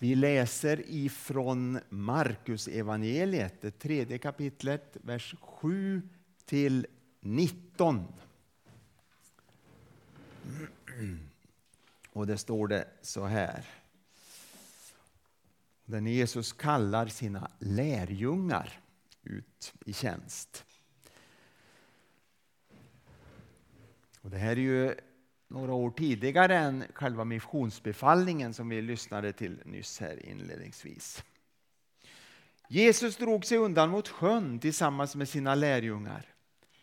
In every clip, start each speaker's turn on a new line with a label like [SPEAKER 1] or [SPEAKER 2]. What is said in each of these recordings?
[SPEAKER 1] Vi läser ifrån Markus evangeliet, det tredje kapitlet, vers 7 till 19. Och det står det så här. Där Jesus kallar sina lärjungar ut i tjänst. Och det här är ju några år tidigare än själva missionsbefallningen som vi lyssnade till nyss här inledningsvis. Jesus drog sig undan mot sjön tillsammans med sina lärjungar.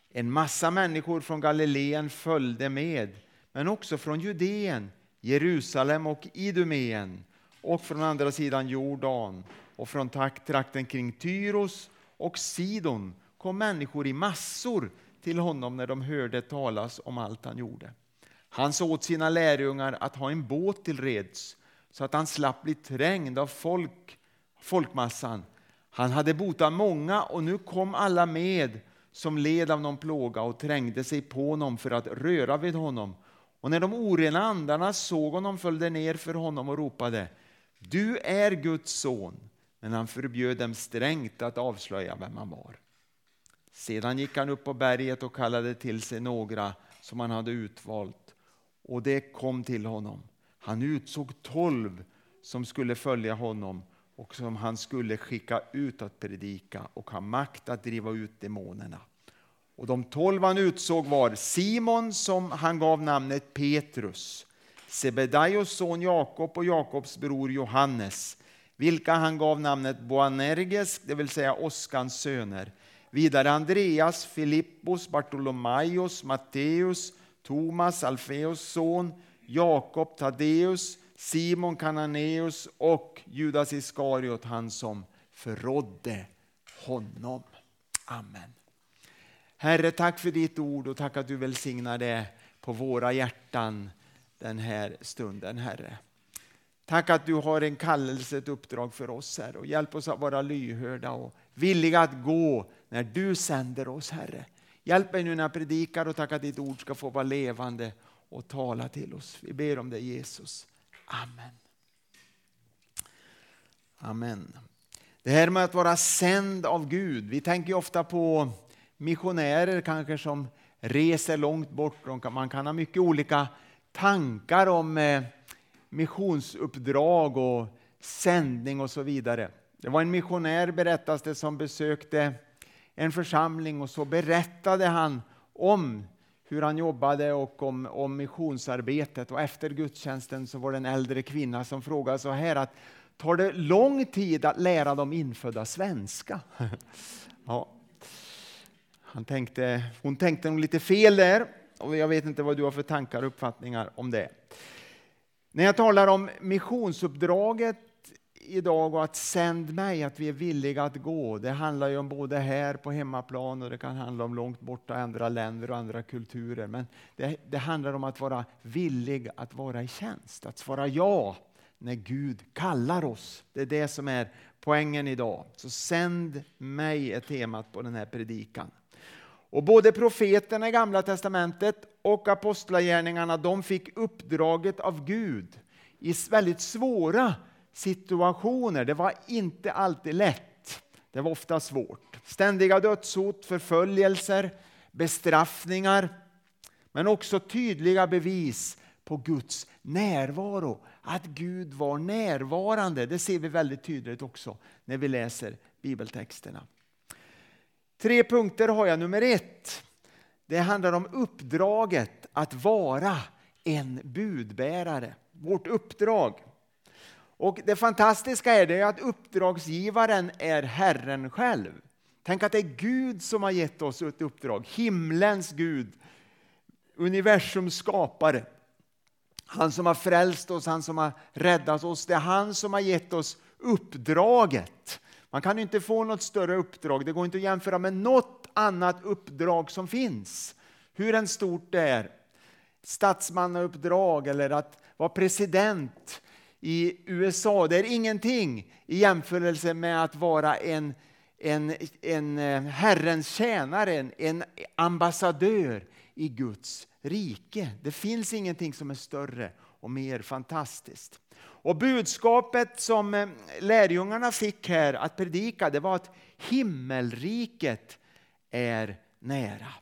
[SPEAKER 1] En massa människor från Galileen följde med, men också från Judeen, Jerusalem och Idumeen och från andra sidan Jordan och från trakten kring Tyros och Sidon kom människor i massor till honom när de hörde talas om allt han gjorde. Han sa åt sina lärjungar att ha en båt till reds så att han slapp bli trängd av folk, folkmassan. Han hade botat många och nu kom alla med som led av någon plåga och trängde sig på honom för att röra vid honom. Och när de orena andarna såg honom följde ner för honom och ropade Du är Guds son. Men han förbjöd dem strängt att avslöja vem han var. Sedan gick han upp på berget och kallade till sig några som han hade utvalt och det kom till honom. Han utsåg tolv som skulle följa honom och som han skulle skicka ut att predika och ha makt att driva ut demonerna. Och de tolv han utsåg var Simon som han gav namnet Petrus, Sebedaios son Jakob och Jakobs bror Johannes, vilka han gav namnet Boanerges, det vill säga Oskans söner. Vidare Andreas, Filippos, Bartolomaios, Matteus, Thomas, Alfeus son, Jakob, Taddeus, Simon Kananeus och Judas Iskariot, han som förrådde honom. Amen. Herre, tack för ditt ord och tack att du välsignar det på våra hjärtan den här stunden, Herre. Tack att du har en kallelse, ett uppdrag för oss, Herre. Och hjälp oss att vara lyhörda och villiga att gå när du sänder oss, Herre. Hjälp mig nu när jag predikar och tack att ditt ord ska få vara levande och tala till oss. Vi ber om det Jesus. Amen. Amen. Det här med att vara sänd av Gud. Vi tänker ofta på missionärer kanske som reser långt bort. Man kan ha mycket olika tankar om eh, missionsuppdrag och sändning och så vidare. Det var en missionär, berättas det, som besökte en församling och så berättade han om hur han jobbade och om, om missionsarbetet. Och efter gudstjänsten så var det en äldre kvinna som frågade så här att tar det lång tid att lära de infödda svenska? ja. Han tänkte, hon tänkte nog lite fel där och jag vet inte vad du har för tankar och uppfattningar om det. När jag talar om missionsuppdraget idag och att sänd mig, att vi är villiga att gå. Det handlar ju om både här på hemmaplan och det kan handla om långt borta andra länder och andra kulturer. Men det, det handlar om att vara villig att vara i tjänst, att svara ja när Gud kallar oss. Det är det som är poängen idag. Så sänd mig är temat på den här predikan. Och både profeterna i Gamla Testamentet och apostlagärningarna de fick uppdraget av Gud i väldigt svåra situationer. Det var inte alltid lätt. Det var ofta svårt. Ständiga dödshot, förföljelser, bestraffningar men också tydliga bevis på Guds närvaro. Att Gud var närvarande. Det ser vi väldigt tydligt också när vi läser bibeltexterna. Tre punkter har jag. Nummer ett. Det handlar om uppdraget att vara en budbärare. Vårt uppdrag. Och Det fantastiska är det att uppdragsgivaren är Herren själv. Tänk att det är Gud som har gett oss ett uppdrag. Himlens Gud, universums skapare. Han som har frälst oss, han som har räddat oss. Det är han som har gett oss uppdraget. Man kan inte få något större uppdrag. Det går inte att jämföra med något annat uppdrag som finns. Hur än stort det är. Statsmannauppdrag eller att vara president i USA. Det är ingenting i jämförelse med att vara en, en, en eh, Herrens tjänare, en ambassadör i Guds rike. Det finns ingenting som är större och mer fantastiskt. Och budskapet som eh, lärjungarna fick här att predika det var att himmelriket är nära.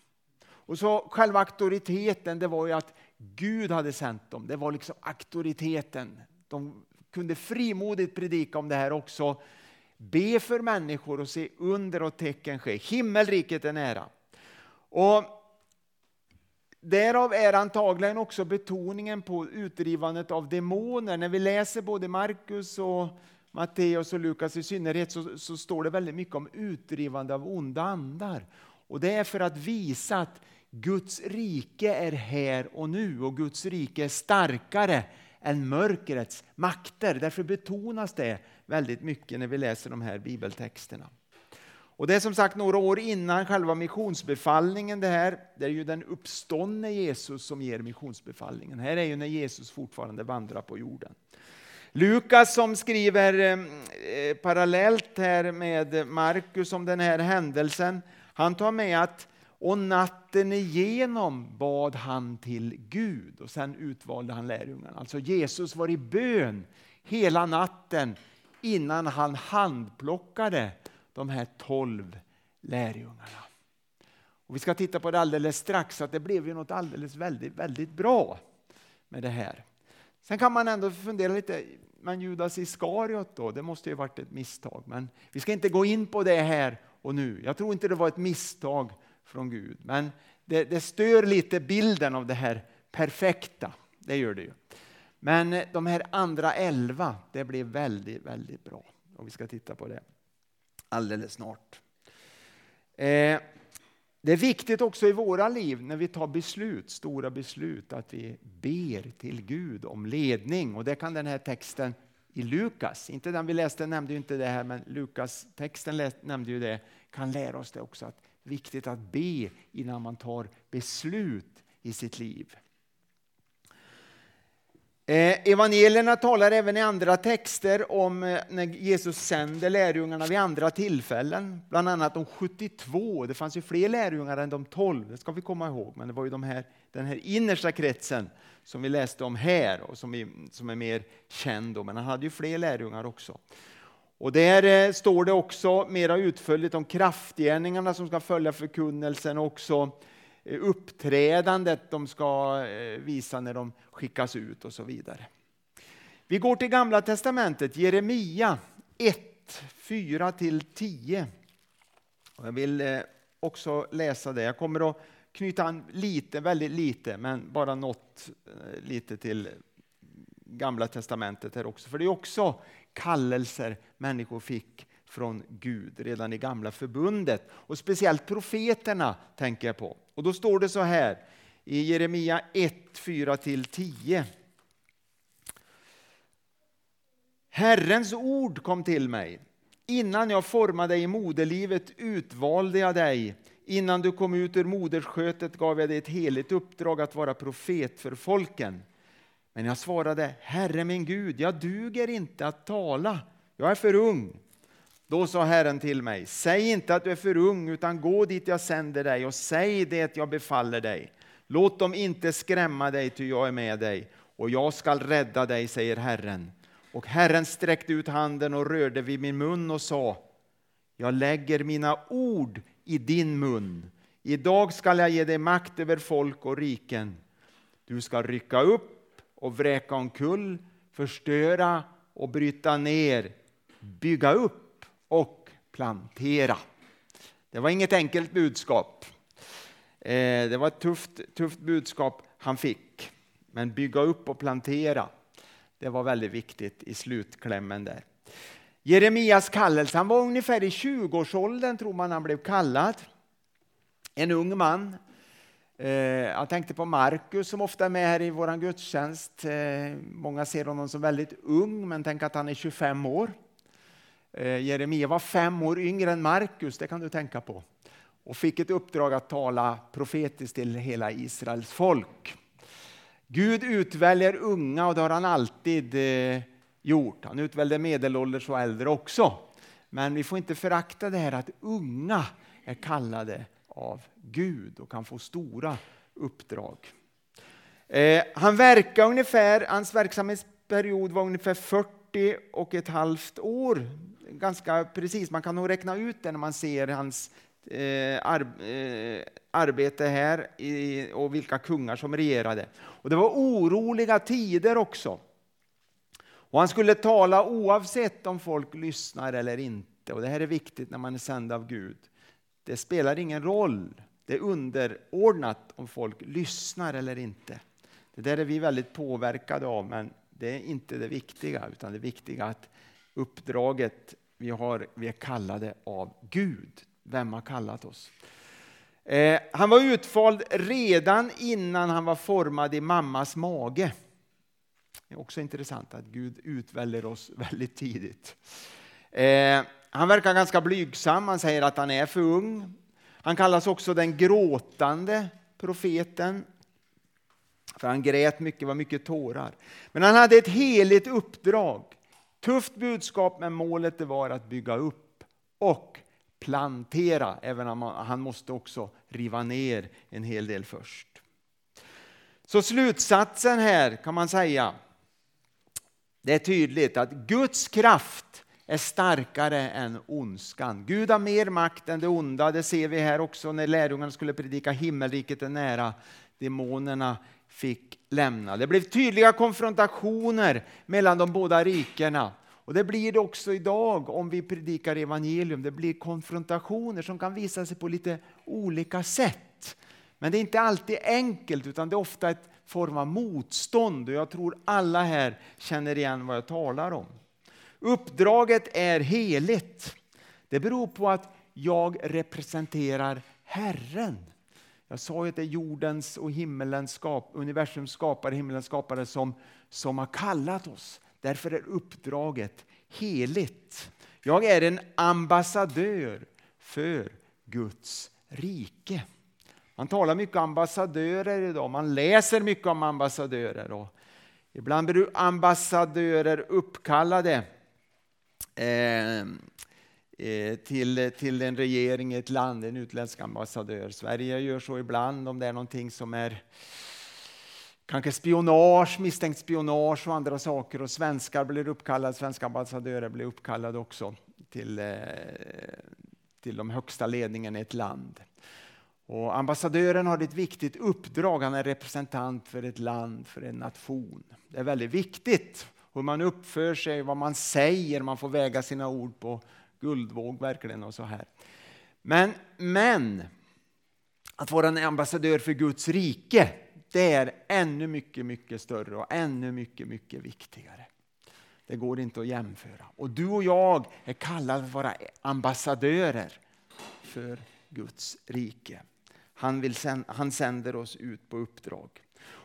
[SPEAKER 1] Och så själva auktoriteten det var ju att Gud hade sänt dem. Det var liksom auktoriteten. De kunde frimodigt predika om det här också. Be för människor och se under och tecken ske. Himmelriket är nära. Och Därav är antagligen också betoningen på utdrivandet av demoner. När vi läser både Markus och Matteus och Lukas i synnerhet så, så, står det väldigt mycket om utdrivande av onda andar. Och det är för att visa att Guds rike är här och nu och Guds rike är starkare än mörkrets makter. Därför betonas det väldigt mycket när vi läser de här bibeltexterna. Och det är som sagt några år innan själva missionsbefallningen. Det, här. det är ju den uppståndne Jesus som ger missionsbefallningen. Här är ju när Jesus fortfarande vandrar på jorden. Lukas som skriver eh, eh parallellt här med Markus om den här händelsen. Han tar med att och natten igenom bad han till Gud och sen utvalde han lärjungarna. Alltså Jesus var i bön hela natten innan han handplockade de här tolv lärjungarna. Och vi ska titta på det alldeles strax, att det blev ju något alldeles väldigt, väldigt bra med det här. Sen kan man ändå fundera lite, men Judas Iskariot då, det måste ju varit ett misstag. Men vi ska inte gå in på det här och nu. Jag tror inte det var ett misstag från Gud. Men det, det stör lite bilden av det här perfekta. Det gör det ju. Men de här andra elva, det blev väldigt, väldigt bra. Och vi ska titta på det alldeles snart. Eh, det är viktigt också i våra liv när vi tar beslut, stora beslut, att vi ber till Gud om ledning. Och det kan den här texten i Lukas, inte den vi läste nämnde ju inte det här, men Lukas texten nämnde ju det, kan lära oss det också. att viktigt att be innan man tar beslut i sitt liv. Eh, evangelierna talar även i andra texter om eh, när Jesus sänder lärjungarna vid andra tillfällen. Bland annat de 72. Det fanns ju fler lärjungar än de 12, det ska vi komma ihåg. Men det var ju de här, den här innersta kretsen som vi läste om här och som, vi, som är mer känd. Men han hade ju fler lärjungar också. Och där eh, står det också mera utförligt om kraftgärningarna som ska följa förkunnelsen och också eh, uppträdandet de ska eh, visa när de skickas ut och så vidare. Vi går till Gamla Testamentet, Jeremia 1, 4-10. Jag vill också läsa det. Jag kommer att knyta an lite, väldigt lite, men bara något lite till Gamla Testamentet här också. För det är också kallelser människor fick från Gud redan i gamla förbundet. Och speciellt profeterna tänker jag på. Och då står det så här i Jeremia 1, 4-10. Herrens ord kom till mig. Innan jag formade dig i moderlivet utvalde jag dig. Innan du kom ut ur moderskötet gav jag dig ett heligt uppdrag att vara profet för folken. Men jag svarade, Herre min Gud, jag duger inte att tala. Jag är för ung. Då sa Herren till mig, säg inte att du är för ung, utan gå dit jag sänder dig och säg det jag befaller dig. Låt dem inte skrämma dig, ty jag är med dig, och jag skall rädda dig, säger Herren. Och Herren sträckte ut handen och rörde vid min mun och sa, jag lägger mina ord i din mun. Idag skall jag ge dig makt över folk och riken. Du ska rycka upp och vräka omkull, förstöra och bryta ner bygga upp och plantera. Det var inget enkelt budskap. Eh, det var ett tufft, tufft budskap han fick. Men bygga upp och plantera, det var väldigt viktigt i slutklämmen där. Jeremias kallelse, han var ungefär i 20-årsåldern tror man han blev kallad. En ung man. Eh, jag tänkte på Markus som ofta är med här i vår gudstjänst. Eh, många ser honom som väldigt ung, men tänk att han är 25 år. Eh, Jeremia var fem år yngre än Markus, det kan du tänka på. Och fick ett uppdrag att tala profetiskt till hela Israels folk. Gud utväljer unga och det har han alltid eh, gjort. Han utväljer medelålders och äldre också. Men vi får inte förakta det här att unga är kallade av Gud och kan få stora uppdrag. Eh, han verkade ungefär, hans verksamhetsperiod var ungefär 40 och ett halvt år. Ganska precis, man kan nog räkna ut det när man ser hans eh, eh, arbete här i, och vilka kungar som regerade. Och det var oroliga tider också. Och han skulle tala oavsett om folk lyssnar eller inte. Och Det här är viktigt när man är sänd av Gud. Det spelar ingen roll. Det är underordnat om folk lyssnar eller inte. Det där är vi väldigt påverkade av, men det är inte det viktiga. Utan det viktiga är att uppdraget vi har, vi är kallade av Gud. Vem har kallat oss? Eh, han var utvald redan innan han var formad i mammas mage. Det är också intressant att Gud utväljer oss väldigt tidigt. Eh, han verkar ganska blygsam, han säger att han är för ung. Han kallas också den gråtande profeten. För han grät mycket, var mycket tårar. Men han hade ett heligt uppdrag. Tufft budskap, men målet var att bygga upp och plantera, även om han måste också riva ner en hel del först. Så slutsatsen här kan man säga, det är tydligt att Guds kraft är starkare än ondskan. Gud har mer makt än det onda. Det ser vi här också när lärjungarna skulle predika himmelriket är nära. Demonerna fick lämna. Det blev tydliga konfrontationer mellan de båda rikena. Och det blir det också idag om vi predikar evangelium. Det blir konfrontationer som kan visa sig på lite olika sätt. Men det är inte alltid enkelt utan det är ofta ett form av motstånd och jag tror alla här känner igen vad jag talar om. Uppdraget är heligt. Det beror på att jag representerar Herren. Jag sa ju att det är jordens och himmelens skap, universums skapare, himmelens skapare som, som har kallat oss. Därför är uppdraget heligt. Jag är en ambassadör för Guds rike. Man talar mycket om ambassadörer idag, man läser mycket om ambassadörer. Och ibland blir ambassadörer uppkallade Ehm, eh, till, till en regering i ett land, en utländsk ambassadör. Sverige gör så ibland om det är någonting som är kanske spionage, misstänkt spionage och andra saker. Och svenskar blir uppkallade, svenska ambassadörer blir uppkallade också till, eh, till de högsta ledningen i ett land. Och ambassadören har ett viktigt uppdrag, han är representant för ett land, för en nation. Det är väldigt viktigt hur man uppför sig, vad man säger, man får väga sina ord på guldvåg verkligen och så här. Men, men att vara en ambassadör för Guds rike, det är ännu mycket, mycket större och ännu mycket, mycket viktigare. Det går inte att jämföra. Och du och jag är kallade att vara ambassadörer för Guds rike. Han, vill sen, han sänder oss ut på uppdrag.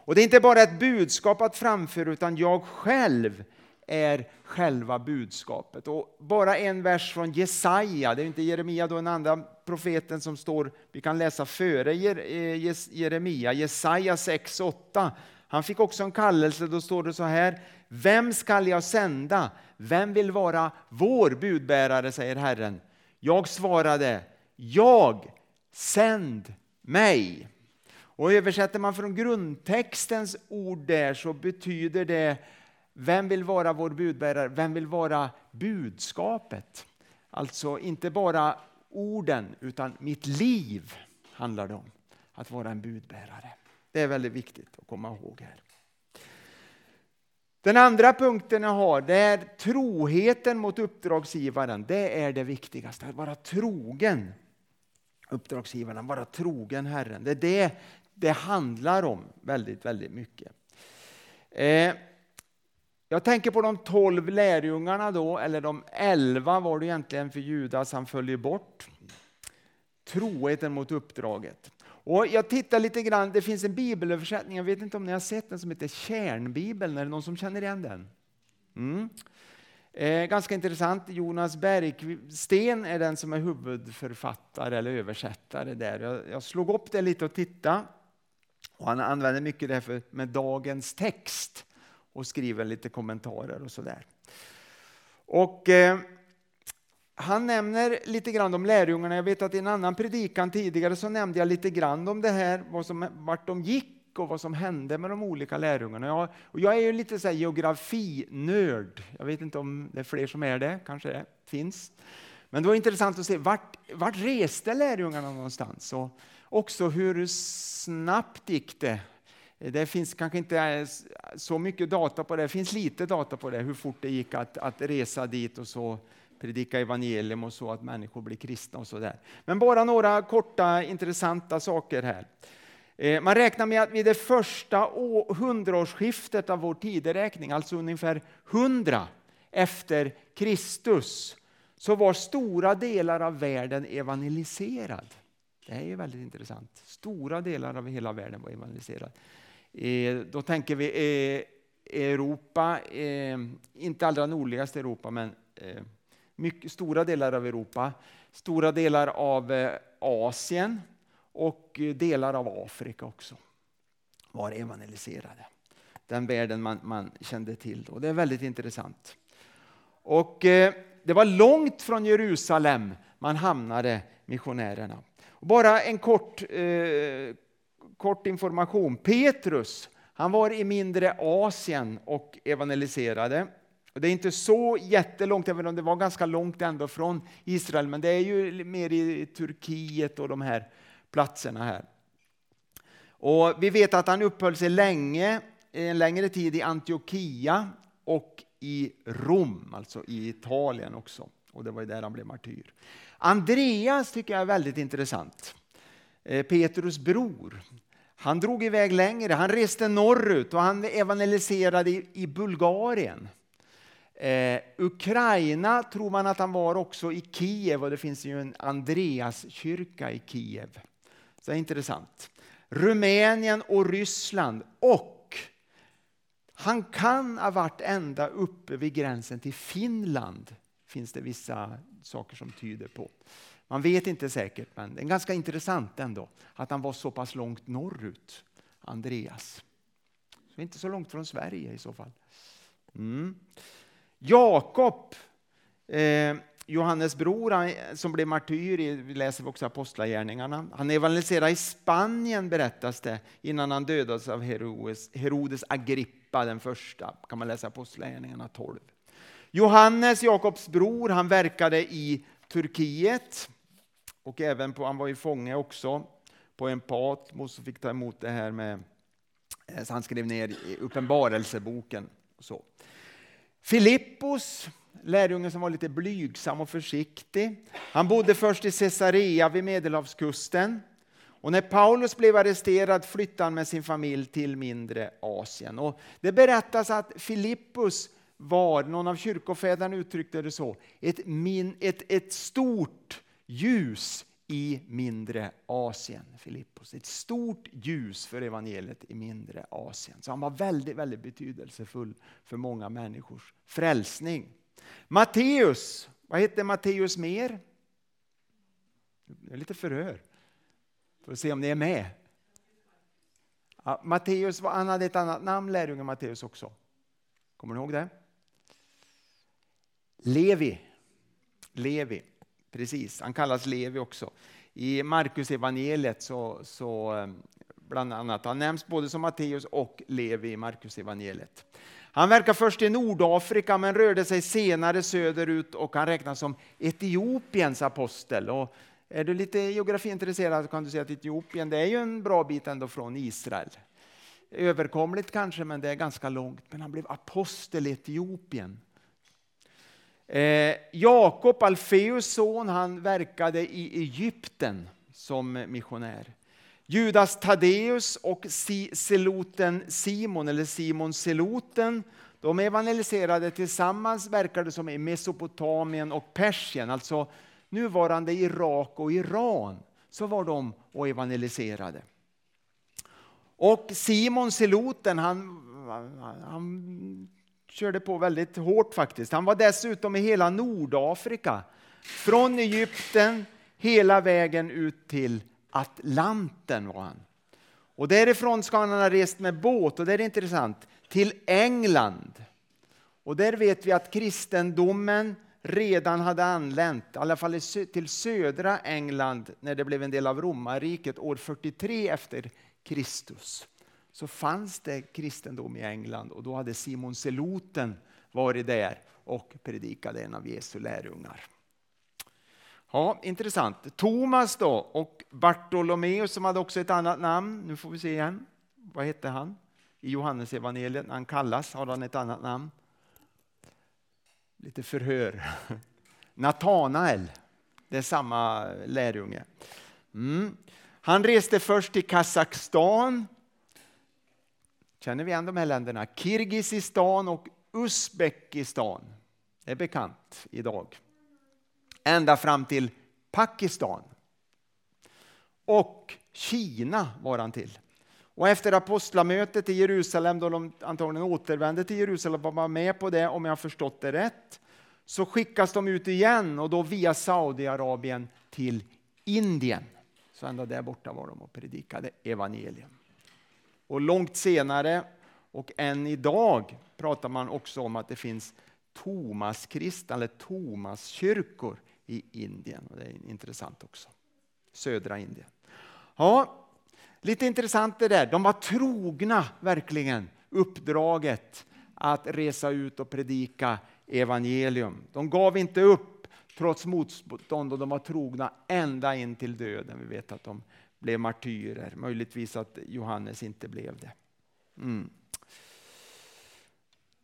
[SPEAKER 1] Och Det är inte bara ett budskap att framföra utan jag själv är själva budskapet. Och bara en vers från Jesaja, det är inte Jeremia, då den andra profeten som står, vi kan läsa före eh, Jeremia, Jesaja 6.8. Han fick också en kallelse, då står det så här, vem skall jag sända? Vem vill vara vår budbärare, säger Herren. Jag svarade, jag, sänd mig. Och översätter man från grundtextens ord där så betyder det vem vill vara vår budbärare? Vem vill vara budskapet? Alltså inte bara orden, utan mitt liv handlar det om. Att vara en budbärare. Det är väldigt viktigt att komma ihåg här. Den andra punkten jag har det är troheten mot uppdragsgivaren. Det är det viktigaste, att vara trogen uppdragsgivaren, vara trogen Herren. Det är det det handlar om väldigt, väldigt mycket. Eh, jag tänker på de tolv lärjungarna då, eller de elva var det egentligen för Judas, han följer bort. Troheten mot uppdraget. Och jag tittar lite grann, det finns en bibelöversättning, jag vet inte om ni har sett den, som heter Kärnbibeln. Är det någon som känner igen den? Mm. Eh, ganska intressant, Jonas Bergsten är den som är huvudförfattare eller översättare där. Jag, jag slog upp det lite och tittade. Och han använder mycket det här med dagens text och skriver lite kommentarer och sådär. Och eh, han nämner lite grann om lärjungarna. Jag vet att i en annan predikan tidigare så nämnde jag lite grann om det här, vad som, vart de gick och vad som hände med de olika lärjungarna. Jag, och jag är ju lite så geografinörd. Jag vet inte om det är fler som är det, kanske det finns. Men det var intressant att se vart, vart reste lärjungarna någonstans och också hur snabbt gick det. Det finns kanske inte så mycket data på det, det finns lite data på det, hur fort det gick att, att resa dit och så predika evangelium och så att människor blir kristna och så där. Men bara några korta intressanta saker här. Eh, man räknar med att vid det första hundraårsskiftet av vår tideräkning, alltså ungefär hundra efter Kristus, så var stora delar av världen evangeliserad. Det är ju väldigt intressant. Stora delar av hela världen var evangeliserad. Eh, då tänker vi eh, Europa, eh, inte allra nordligaste Europa, men eh, mycket, stora delar av Europa, stora delar av eh, Asien, och delar av Afrika också var evangeliserade. Den världen man, man kände till. Då. Det är väldigt intressant. Och eh, Det var långt från Jerusalem man hamnade, missionärerna. Bara en kort, eh, kort information. Petrus han var i mindre Asien och evangeliserade. Det är inte så jättelångt, även om det var ganska långt ändå från Israel, men det är ju mer i Turkiet och de här platserna här. Och vi vet att han uppehöll sig länge, en längre tid i Antiochia och i Rom, alltså i Italien också. Och det var där han blev martyr. Andreas tycker jag är väldigt intressant. Eh, Petrus bror. Han drog iväg längre, han reste norrut och han evangeliserade i, i Bulgarien. Eh, Ukraina tror man att han var också i Kiev och det finns ju en Andreaskyrka i Kiev. Så det är intressant. Rumänien och Ryssland och han kan ha varit ända uppe vid gränsen till Finland. finns det vissa saker som tyder på. Man vet inte säkert, men det är ganska intressant ändå att han var så pass långt norrut, Andreas. Så inte så långt från Sverige i så fall. Mm. Jakob eh, Johannes bror som blev martyr, vi läser också Apostlagärningarna. Han evangeliserade i Spanien berättas det innan han dödades av Herodes, Herodes Agrippa den första. kan man läsa Apostlagärningarna 12. Johannes, Jakobs bror, han verkade i Turkiet och även på, han var ju fånge också på en Patmos och fick ta emot det här med, eh, så han skrev ner i Uppenbarelseboken. Så. Filippos lärjungen som var lite blygsam och försiktig. Han bodde först i Caesarea vid Medelhavskusten. Och när Paulus blev arresterad flyttade han med sin familj till mindre Asien. Och det berättas att Filippus var, någon av kyrkofäderna uttryckte det så, ett, min, ett, ett stort ljus i mindre Asien. Filippos, Ett stort ljus för evangeliet i mindre Asien. Så han var väldigt, väldigt betydelsefull för många människors frälsning. Matteus, vad hette Matteus mer? Det är lite förhör. Får se om ni är med. Ja, Matteus, han hade ett annat namn, lärjungen Matteus också. Kommer ni ihåg det? Levi. Levi, precis. Han kallas Levi också. I Markus evangeliet så, så eh, bland annat, han nämns både som Matteus och Levi i Markus evangeliet. Han verkar först i Nordafrika men rörde sig senare söderut och han räknas som Etiopiens apostel. Och är du lite geografiintresserad kan du säga att Etiopien det är ju en bra bit ändå från Israel. Överkomligt kanske, men det är ganska långt. Men han blev apostel i Etiopien. Eh, Jakob, Alfeus son, han verkade i Egypten som missionär. Judas Taddeus och Seloten Simon, eller Simon Seloten, de evangeliserade tillsammans, verkade som i Mesopotamien och Persien, alltså nuvarande Irak och Iran, så var de och evangeliserade. Och Simon Seloten, han, han körde på väldigt hårt faktiskt. Han var dessutom i hela Nordafrika, från Egypten hela vägen ut till Atlanten var han. Och därifrån ska han ha rest med båt, och det är intressant, till England. Och där vet vi att kristendomen redan hade anlänt, i alla fall till södra England när det blev en del av romarriket år 43 efter Kristus så fanns det kristendom i England och då hade Simon Seloten varit där och predikade en av Jesu lärjungar. Ja, intressant. Thomas då och Bartolomeus som hade också ett annat namn. Nu får vi se igen. Vad hette han? I Johannes evangeliet när han kallas har han ett annat namn. Lite förhör. Natanael. Det är samma lärjunge. Mm. Han reste först till Kazakstan. Känner vi igen de här länderna? Kirgizistan och Uzbekistan. Det är bekant idag. Ända fram till Pakistan. Och Kina var han till. Och efter apostlamötet i Jerusalem, då de antagligen återvände till Jerusalem och var med på det, om jag har förstått det rätt, så skickas de ut igen och då via Saudiarabien till Indien. Så ända där borta var de och predikade evangelium. Och långt senare, och än idag, pratar man också om att det finns Tomaskristna eller Tomaskyrkor i Indien. Och det är intressant också. Södra Indien. Ja, lite intressant det där. De var trogna verkligen uppdraget att resa ut och predika evangelium. De gav inte upp trots motstånd och de var trogna ända in till döden. Vi vet att de blev martyrer, möjligtvis att Johannes inte blev det. Mm.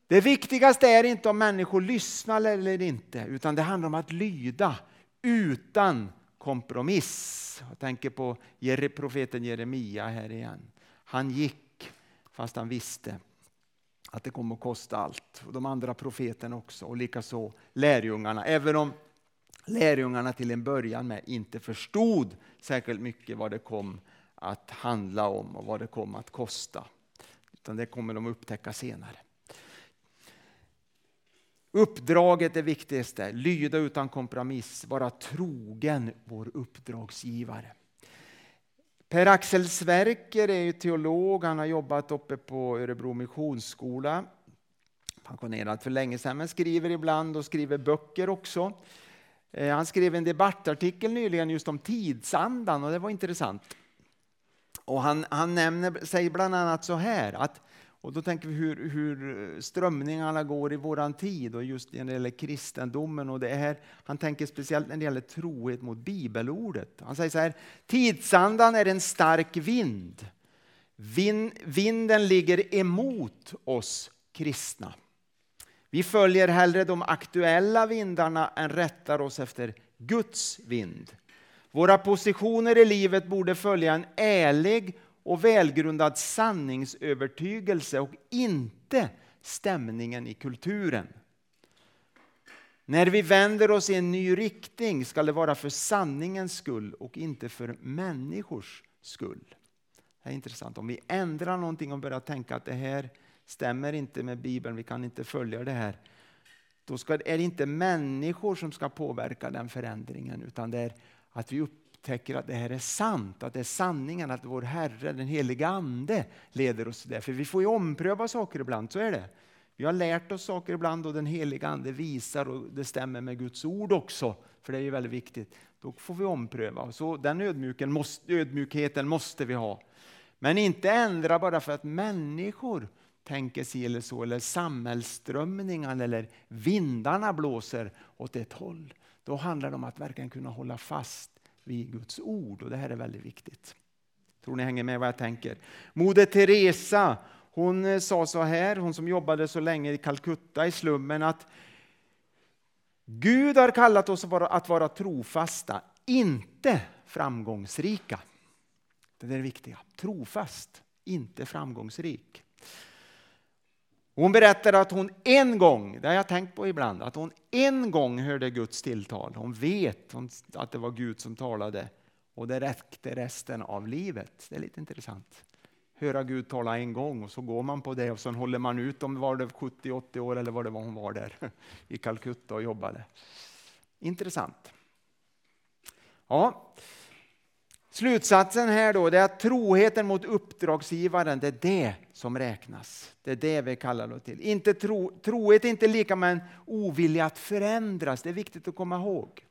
[SPEAKER 1] Det viktigaste är inte om människor lyssnar eller inte, utan det handlar om att lyda utan kompromiss. Jag tänker på profeten Jeremia här igen. Han gick fast han visste att det kommer att kosta allt. Och de andra profeterna också och likaså lärjungarna. Även om lärjungarna till en början med inte förstod särskilt mycket vad det kom att handla om och vad det kom att kosta. Utan det kommer de upptäcka senare. Uppdraget är viktigaste, lyda utan kompromiss, vara trogen vår uppdragsgivare. Per-Axel Sverker är teolog, han har jobbat uppe på Örebro Missionsskola. Pensionerad för länge sedan, men skriver ibland och skriver böcker också. Eh, han skrev en debattartikel nyligen just om tidsandan och det var intressant. Och han, han nämner, säger bland annat så här att och då tänker vi hur, hur strömningarna går i våran tid och just när det gäller kristendomen. Och det här, han tänker speciellt när det gäller trohet mot bibelordet. Han säger så här, tidsandan är en stark vind. vind vinden ligger emot oss kristna. Vi följer hellre de aktuella vindarna än rättar oss efter Guds vind. Våra positioner i livet borde följa en ärlig och välgrundad sanningsövertygelse och inte stämningen i kulturen. När vi vänder oss i en ny riktning ska det vara för sanningens skull och inte för människors skull. Det är intressant. Om vi ändrar någonting och börjar tänka att det här stämmer inte med Bibeln, vi kan inte följa det här. Då ska, är det inte människor som ska påverka den förändringen utan det är att vi upptäcker att det här är sant, att det är sanningen, att vår Herre, den heliga Ande, leder oss till det. För vi får ju ompröva saker ibland, så är det. Vi har lärt oss saker ibland och den heliga Ande visar och det stämmer med Guds ord också, för det är ju väldigt viktigt. Då får vi ompröva. Så den ödmjukheten måste vi ha. Men inte ändra bara för att människor tänker sig eller så, eller samhällsströmningarna eller vindarna blåser åt ett håll. Då handlar det om att verkligen kunna hålla fast vid Guds ord. Och Det här är väldigt viktigt. Tror ni hänger med vad jag tänker? Moder Teresa hon eh, sa så här, hon som jobbade så länge i Calcutta i slummen, att Gud har kallat oss att vara, att vara trofasta, inte framgångsrika. Det är det viktiga. Trofast, inte framgångsrik. Hon berättar att hon en gång, det har jag tänkt på ibland, att hon en gång hörde Guds tilltal. Hon vet att det var Gud som talade och det räckte resten av livet. Det är lite intressant. Höra Gud tala en gång och så går man på det och så håller man ut om det 70-80 år eller vad det var hon var där i Calcutta och jobbade. Intressant. Ja, Slutsatsen här då det är att troheten mot uppdragsgivaren, det är det som räknas. Det är det vi kallar det till. Inte tro, trohet är inte lika med en ovilja att förändras, det är viktigt att komma ihåg.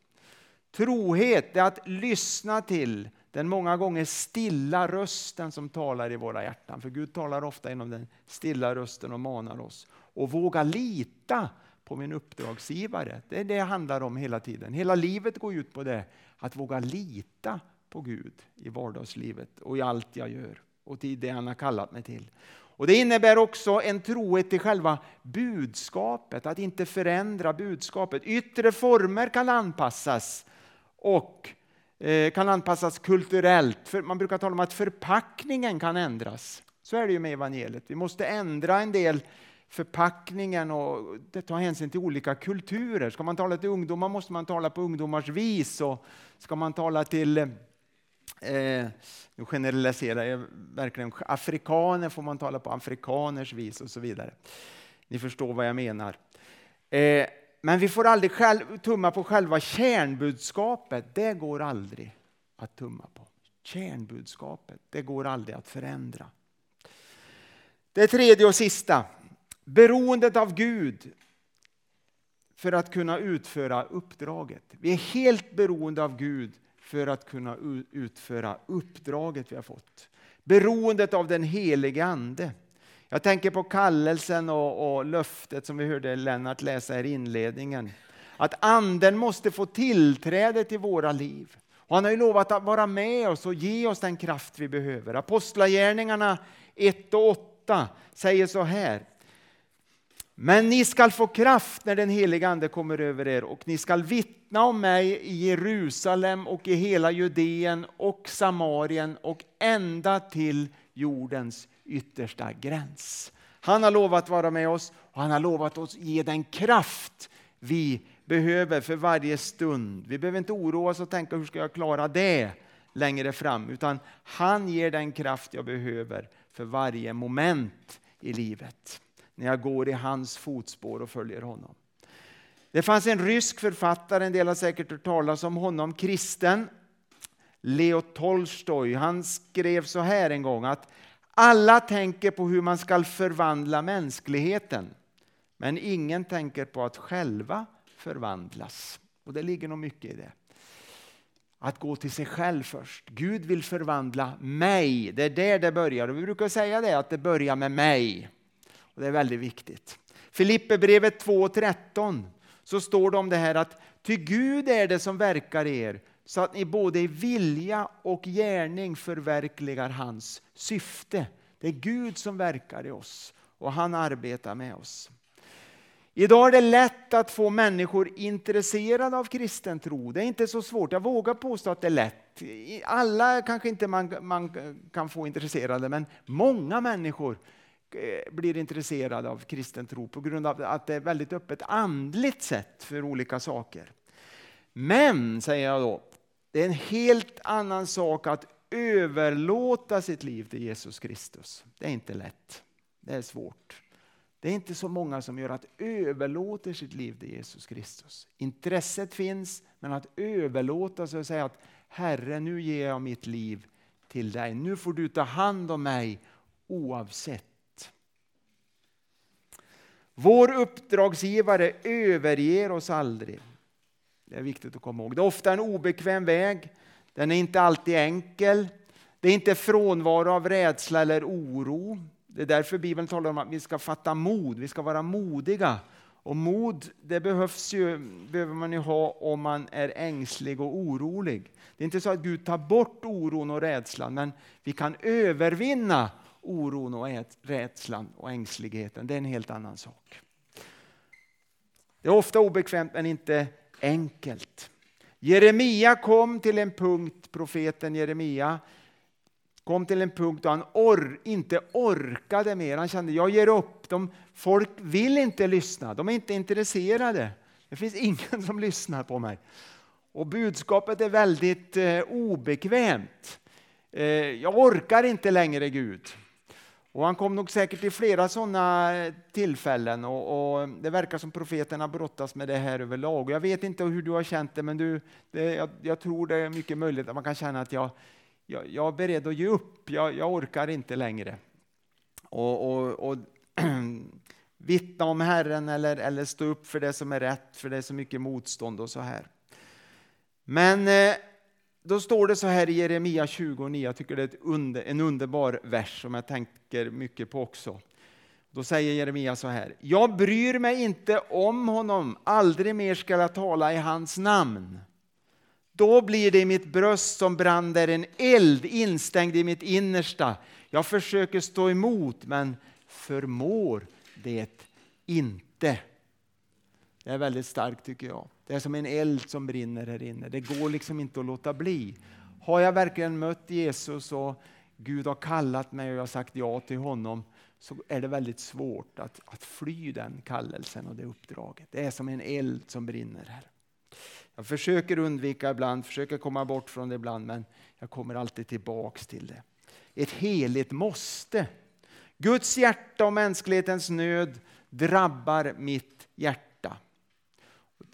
[SPEAKER 1] Trohet är att lyssna till den många gånger stilla rösten som talar i våra hjärtan. För Gud talar ofta genom den stilla rösten och manar oss. Och våga lita på min uppdragsgivare. Det är det det handlar om hela tiden. Hela livet går ut på det. Att våga lita på Gud i vardagslivet och i allt jag gör och till det han har kallat mig till. Och Det innebär också en trohet till själva budskapet, att inte förändra budskapet. Yttre former kan anpassas och eh, kan anpassas kulturellt. För man brukar tala om att förpackningen kan ändras. Så är det ju med evangeliet. Vi måste ändra en del förpackningen och ta hänsyn till olika kulturer. Ska man tala till ungdomar måste man tala på ungdomars vis. Och ska man tala till eh, eh, nu generaliserar jag verkligen. Afrikaner får man tala på afrikaners vis och så vidare. Ni förstår vad jag menar. Eh, men vi får aldrig själv, tumma på själva kärnbudskapet. Det går aldrig att tumma på. Kärnbudskapet, det går aldrig att förändra. Det tredje och sista. Beroendet av Gud för att kunna utföra uppdraget. Vi är helt beroende av Gud för att kunna utföra uppdraget vi har fått. Beroendet av den helige Ande. Jag tänker på kallelsen och, och löftet som vi hörde Lennart läsa i inledningen. Att Anden måste få tillträde till våra liv. Och han har ju lovat att vara med oss och ge oss den kraft vi behöver. Apostlagärningarna 1 och 8 säger så här. Men ni skall få kraft när den heliga Ande kommer över er och ni skall vittna om mig i Jerusalem och i hela Judeen och Samarien och ända till jordens yttersta gräns. Han har lovat vara med oss och han har lovat oss ge den kraft vi behöver för varje stund. Vi behöver inte oroa oss och tänka hur ska jag klara det längre fram, utan han ger den kraft jag behöver för varje moment i livet när jag går i hans fotspår och följer honom. Det fanns en rysk författare, en del har säkert hört talas om honom, kristen, Leo Tolstoj. Han skrev så här en gång att alla tänker på hur man ska förvandla mänskligheten, men ingen tänker på att själva förvandlas. Och det ligger nog mycket i det. Att gå till sig själv först. Gud vill förvandla mig. Det är där det börjar. Och vi brukar säga det, att det börjar med mig. Och Det är väldigt viktigt. Filipperbrevet 2.13 så står det om det här att ty Gud är det som verkar i er så att ni både i vilja och gärning förverkligar hans syfte. Det är Gud som verkar i oss och han arbetar med oss. Idag är det lätt att få människor intresserade av kristen tro. Det är inte så svårt. Jag vågar påstå att det är lätt. Alla kanske inte man, man kan få intresserade, men många människor Eh, blir intresserade av kristen tro på grund av att det är väldigt öppet andligt sätt för olika saker. Men, säger jag då, det är en helt annan sak att överlåta sitt liv till Jesus Kristus. Det är inte lätt. Det är svårt. Det är inte så många som gör att överlåter sitt liv till Jesus Kristus. Intresset finns, men att överlåta sig och säga att Herre, nu ger jag mitt liv till dig. Nu får du ta hand om mig oavsett vår uppdragsgivare överger oss aldrig. Det är viktigt att komma ihåg. Det är ofta en obekväm väg. Den är inte alltid enkel. Det är inte frånvaro av rädsla eller oro. Det är därför Bibeln talar om att vi ska fatta mod, vi ska vara modiga. Och mod det behövs ju, behöver man ju ha om man är ängslig och orolig. Det är inte så att Gud tar bort oron och rädslan, men vi kan övervinna oron och rädslan och ängsligheten. Det är en helt annan sak. Det är ofta obekvämt men inte enkelt. Jeremia kom till en punkt, profeten Jeremia, kom till en punkt då han or, inte orkade mer. Han kände, jag ger upp. De, folk vill inte lyssna, de är inte intresserade. Det finns ingen som lyssnar på mig. Och budskapet är väldigt eh, obekvämt. Eh, jag orkar inte längre Gud. Och han kom nog säkert till flera sådana eh, tillfällen och, och, det verkar som profeterna brottas med det här överlag. Jag vet inte hur du har känt det, men du, det, jag, jag, tror det är mycket möjligt att man kan känna att jag, jag, jag är beredd att ge upp, jag, jag orkar inte längre. Och, och, och vittna om Herren eller, eller stå upp för det som är rätt, för det är så mycket motstånd och så här. Men eh, då står det så här i Jeremia 29, jag tycker det är under, en underbar vers som jag tänker mycket på också. Då säger Jeremia så här, jag bryr mig inte om honom, aldrig mer ska jag tala i hans namn. Då blir det i mitt bröst som brann där en eld instängd i mitt innersta. Jag försöker stå emot men förmår det inte. Det är väldigt starkt tycker jag. Det är som en eld som brinner här inne. Det går liksom inte att låta bli. Har jag verkligen mött Jesus och Gud har kallat mig och jag har sagt ja till honom så är det väldigt svårt att, att fly den kallelsen och det uppdraget. Det är som en eld som brinner här. Jag försöker undvika ibland, försöker komma bort från det ibland, men jag kommer alltid tillbaks till det. Ett heligt måste. Guds hjärta och mänsklighetens nöd drabbar mitt hjärta.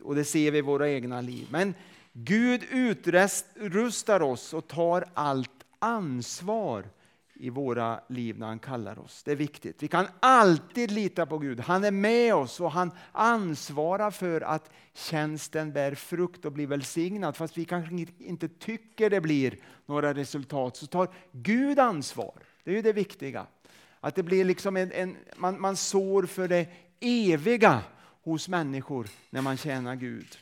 [SPEAKER 1] Och det ser vi i våra egna liv. Men Gud utrustar oss och tar allt ansvar i våra liv när han kallar oss. Det är viktigt. Vi kan alltid lita på Gud. Han är med oss och han ansvarar för att tjänsten bär frukt och blir välsignad. Fast vi kanske inte tycker det blir några resultat så tar Gud ansvar. Det är ju det viktiga. Att det blir liksom en, en man, man sår för det eviga hos människor när man tjänar Gud.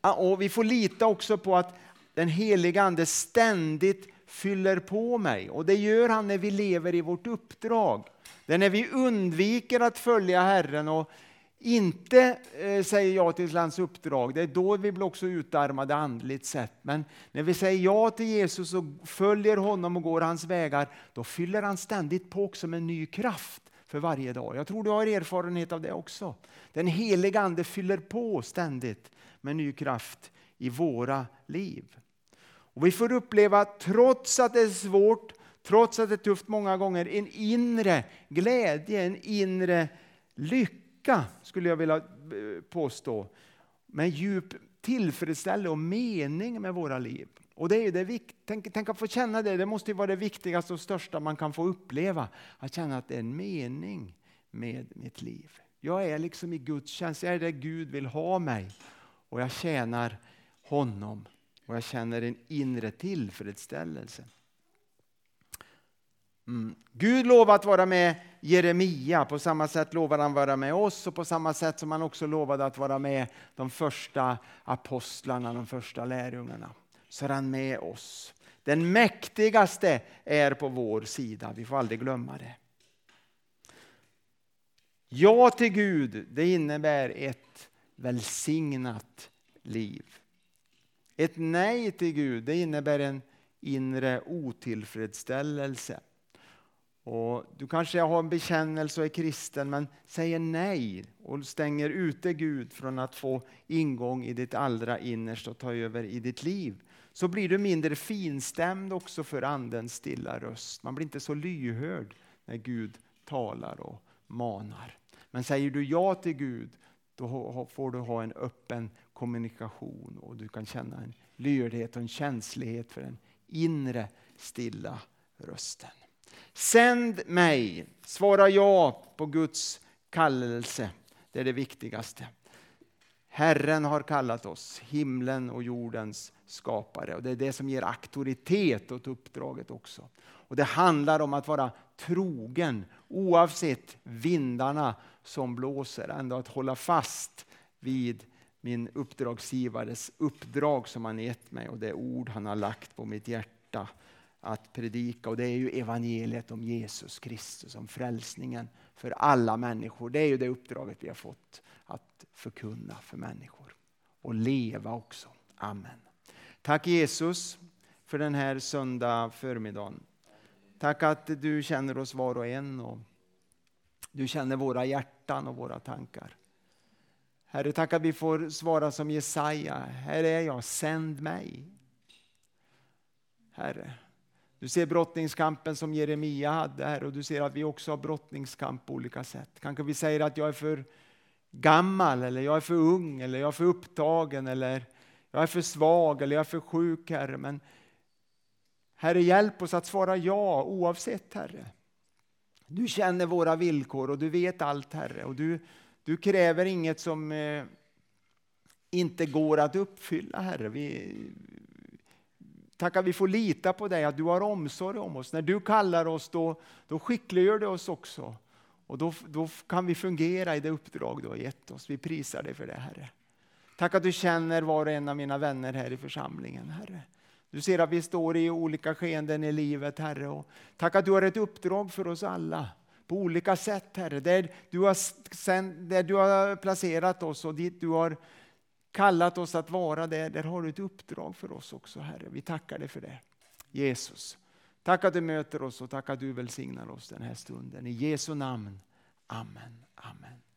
[SPEAKER 1] Ah, och vi får lita också på att den heliga Ande ständigt fyller på mig. Och det gör han när vi lever i vårt uppdrag. Det är när vi undviker att följa Herren och inte eh, säger ja till hans uppdrag, det är då vi blir också utarmade andligt sett. Men när vi säger ja till Jesus och följer honom och går hans vägar, då fyller han ständigt på också med ny kraft för varje dag. Jag tror du har erfarenhet av det också. Den heliga Ande fyller på ständigt med ny kraft i våra liv. Och vi får uppleva, trots att det är svårt, trots att det är tufft många gånger, en inre glädje, en inre lycka, skulle jag vilja eh, påstå. Med djup tillfredsställelse och mening med våra liv. Och det är det tänk, tänk att få känna det, det måste vara det viktigaste och största man kan få uppleva. Att känna att det är en mening med mitt liv. Jag är liksom i Guds tjänst, jag är där Gud vill ha mig. Och jag tjänar honom och jag känner en inre tillfredsställelse. Mm. Gud lovade att vara med Jeremia, på samma sätt lovade han vara med oss och på samma sätt som han också lovade att vara med de första apostlarna, de första lärjungarna. Så är han med oss. Den mäktigaste är på vår sida, vi får aldrig glömma det. Ja till Gud, det innebär ett välsignat liv. Ett nej till Gud det innebär en inre otillfredsställelse. Och du kanske har en bekännelse och är kristen men säger nej och stänger ute Gud från att få ingång i ditt allra innersta och ta över i ditt liv. Så blir du mindre finstämd också för Andens stilla röst. Man blir inte så lyhörd när Gud talar och manar. Men säger du ja till Gud då får du ha en öppen kommunikation och du kan känna en lyhördhet och en känslighet för den inre stilla rösten. Sänd mig, svara ja på Guds kallelse. Det är det viktigaste. Herren har kallat oss, himlen och jordens skapare. Och Det är det som ger auktoritet åt uppdraget också. Och Det handlar om att vara trogen oavsett vindarna som blåser. Ändå att hålla fast vid min uppdragsgivares uppdrag som han gett mig och det ord han har lagt på mitt hjärta att predika. Och det är ju evangeliet om Jesus Kristus, om frälsningen för alla människor. Det är ju det uppdraget vi har fått att förkunna för människor och leva också. Amen. Tack Jesus för den här söndag förmiddagen. Tack att du känner oss var och en och du känner våra hjärtan och våra tankar. Herre, tack att vi får svara som Jesaja. Här är jag, sänd mig. Herre, du ser brottningskampen som Jeremia hade här och du ser att vi också har brottningskamp på olika sätt. Kanske vi säger att jag är för gammal eller jag är för ung eller jag är för upptagen eller jag är för svag eller jag är för sjuk Herre. Men Herre hjälp oss att svara ja oavsett Herre. Du känner våra villkor och du vet allt Herre. Och du, du kräver inget som eh, inte går att uppfylla, Herre. Vi, tack att vi får lita på dig, att du har omsorg om oss. När du kallar oss då, då skickliggör du oss också. Och då, då kan vi fungera i det uppdrag du har gett oss. Vi prisar dig för det Herre. Tack att du känner var och en av mina vänner här i församlingen Herre. Du ser att vi står i olika skeenden i livet Herre. Och tack att du har ett uppdrag för oss alla på olika sätt Herre. Där du har, där du har placerat oss och dit du har kallat oss att vara där, där har du ett uppdrag för oss också Herre. Vi tackar dig för det. Jesus, tack att du möter oss och tack att du välsignar oss den här stunden. I Jesu namn. Amen. Amen.